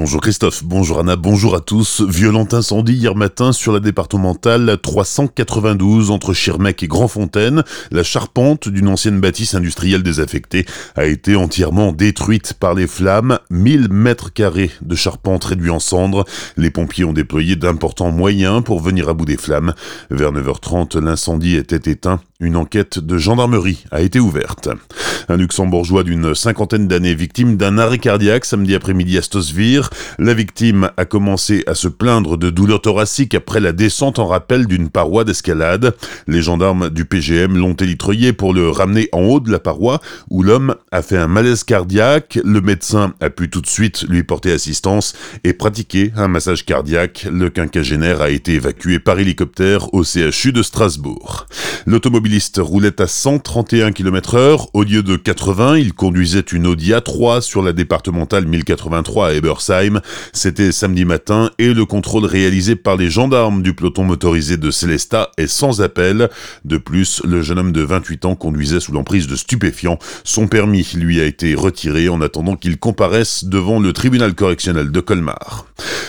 Bonjour Christophe, bonjour Anna, bonjour à tous. Violent incendie hier matin sur la départementale 392 entre Schirmeck et Grandfontaine. La charpente d'une ancienne bâtisse industrielle désaffectée a été entièrement détruite par les flammes. 1000 mètres carrés de charpente réduits en cendres. Les pompiers ont déployé d'importants moyens pour venir à bout des flammes. Vers 9h30, l'incendie était éteint. Une enquête de gendarmerie a été ouverte. Un luxembourgeois d'une cinquantaine d'années victime d'un arrêt cardiaque samedi après-midi à Stosvir. La victime a commencé à se plaindre de douleurs thoraciques après la descente en rappel d'une paroi d'escalade. Les gendarmes du PGM l'ont élitreillé pour le ramener en haut de la paroi où l'homme a fait un malaise cardiaque. Le médecin a pu tout de suite lui porter assistance et pratiquer un massage cardiaque. Le quinquagénaire a été évacué par hélicoptère au CHU de Strasbourg. L'automobiliste roulait à 131 km heure. Au lieu de 80, il conduisait une Audi A3 sur la départementale 1083 à Ebersheim. C'était samedi matin et le contrôle réalisé par les gendarmes du peloton motorisé de Célestat est sans appel. De plus, le jeune homme de 28 ans conduisait sous l'emprise de stupéfiants. Son permis lui a été retiré en attendant qu'il comparaisse devant le tribunal correctionnel de Colmar.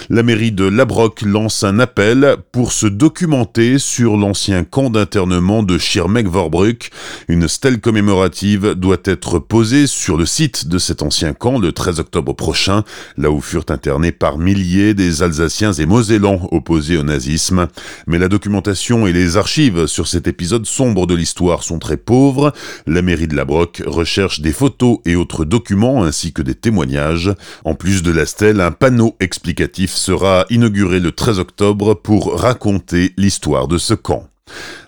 La mairie de Labrock lance un appel pour se documenter sur l'ancien camp d'internement de Schirmeck-Vorbruck. Une stèle commémorative doit être posée sur le site de cet ancien camp le 13 octobre prochain, là où furent internés par milliers des Alsaciens et Mosellans opposés au nazisme. Mais la documentation et les archives sur cet épisode sombre de l'histoire sont très pauvres. La mairie de Labrock recherche des photos et autres documents ainsi que des témoignages. En plus de la stèle, un panneau explicatif sera inauguré le 13 octobre pour raconter l'histoire de ce camp.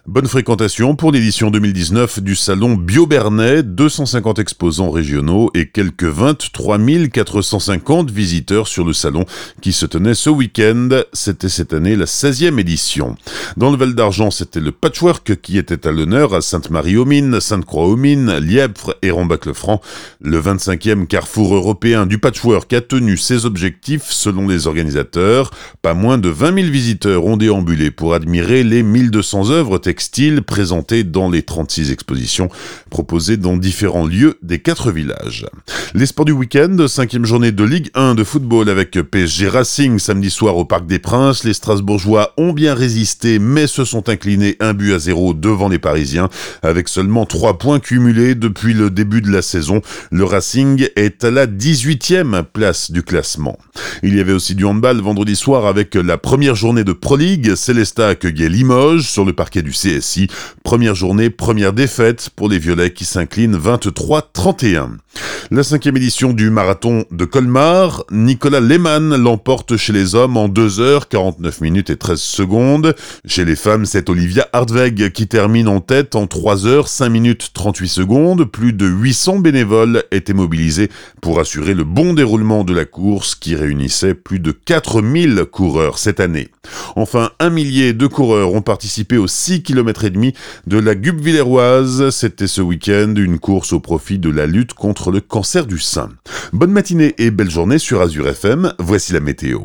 Bonne fréquentation pour l'édition 2019 du salon Bio-Bernet, 250 exposants régionaux et quelques 23 450 visiteurs sur le salon qui se tenait ce week-end. C'était cette année la 16e édition. Dans le Val d'Argent, c'était le patchwork qui était à l'honneur à Sainte-Marie-aux-Mines, Sainte-Croix-aux-Mines, Lièvre et Rombac-le-Franc. Le 25e carrefour européen du patchwork a tenu ses objectifs selon les organisateurs. Pas moins de 20 000 visiteurs ont déambulé pour admirer les 1200 œuvres textile présenté dans les 36 expositions proposées dans différents lieux des quatre villages. Les sports du week-end, cinquième journée de Ligue 1 de football avec PSG Racing samedi soir au Parc des Princes. Les Strasbourgeois ont bien résisté mais se sont inclinés un but à zéro devant les Parisiens avec seulement trois points cumulés depuis le début de la saison. Le Racing est à la 18e place du classement. Il y avait aussi du handball vendredi soir avec la première journée de Pro League. Célestat accueillait Limoges sur le parquet du CSI. Première journée, première défaite pour les Violets qui s'inclinent 23-31. La cinquième édition du marathon de Colmar, Nicolas Lehmann l'emporte chez les hommes en 2 h 49 minutes et 13 secondes. Chez les femmes, c'est Olivia Hartweg qui termine en tête en 3 h 5 minutes 38 secondes. Plus de 800 bénévoles étaient mobilisés pour assurer le bon déroulement de la course qui réunissait plus de 4000 coureurs cette année. Enfin, un millier de coureurs ont participé aux 6 km et demi de la Guebwilleroise. C'était ce week-end une course au profit de la lutte contre le cancer du sein. Bonne matinée et belle journée sur Azure FM, voici la météo.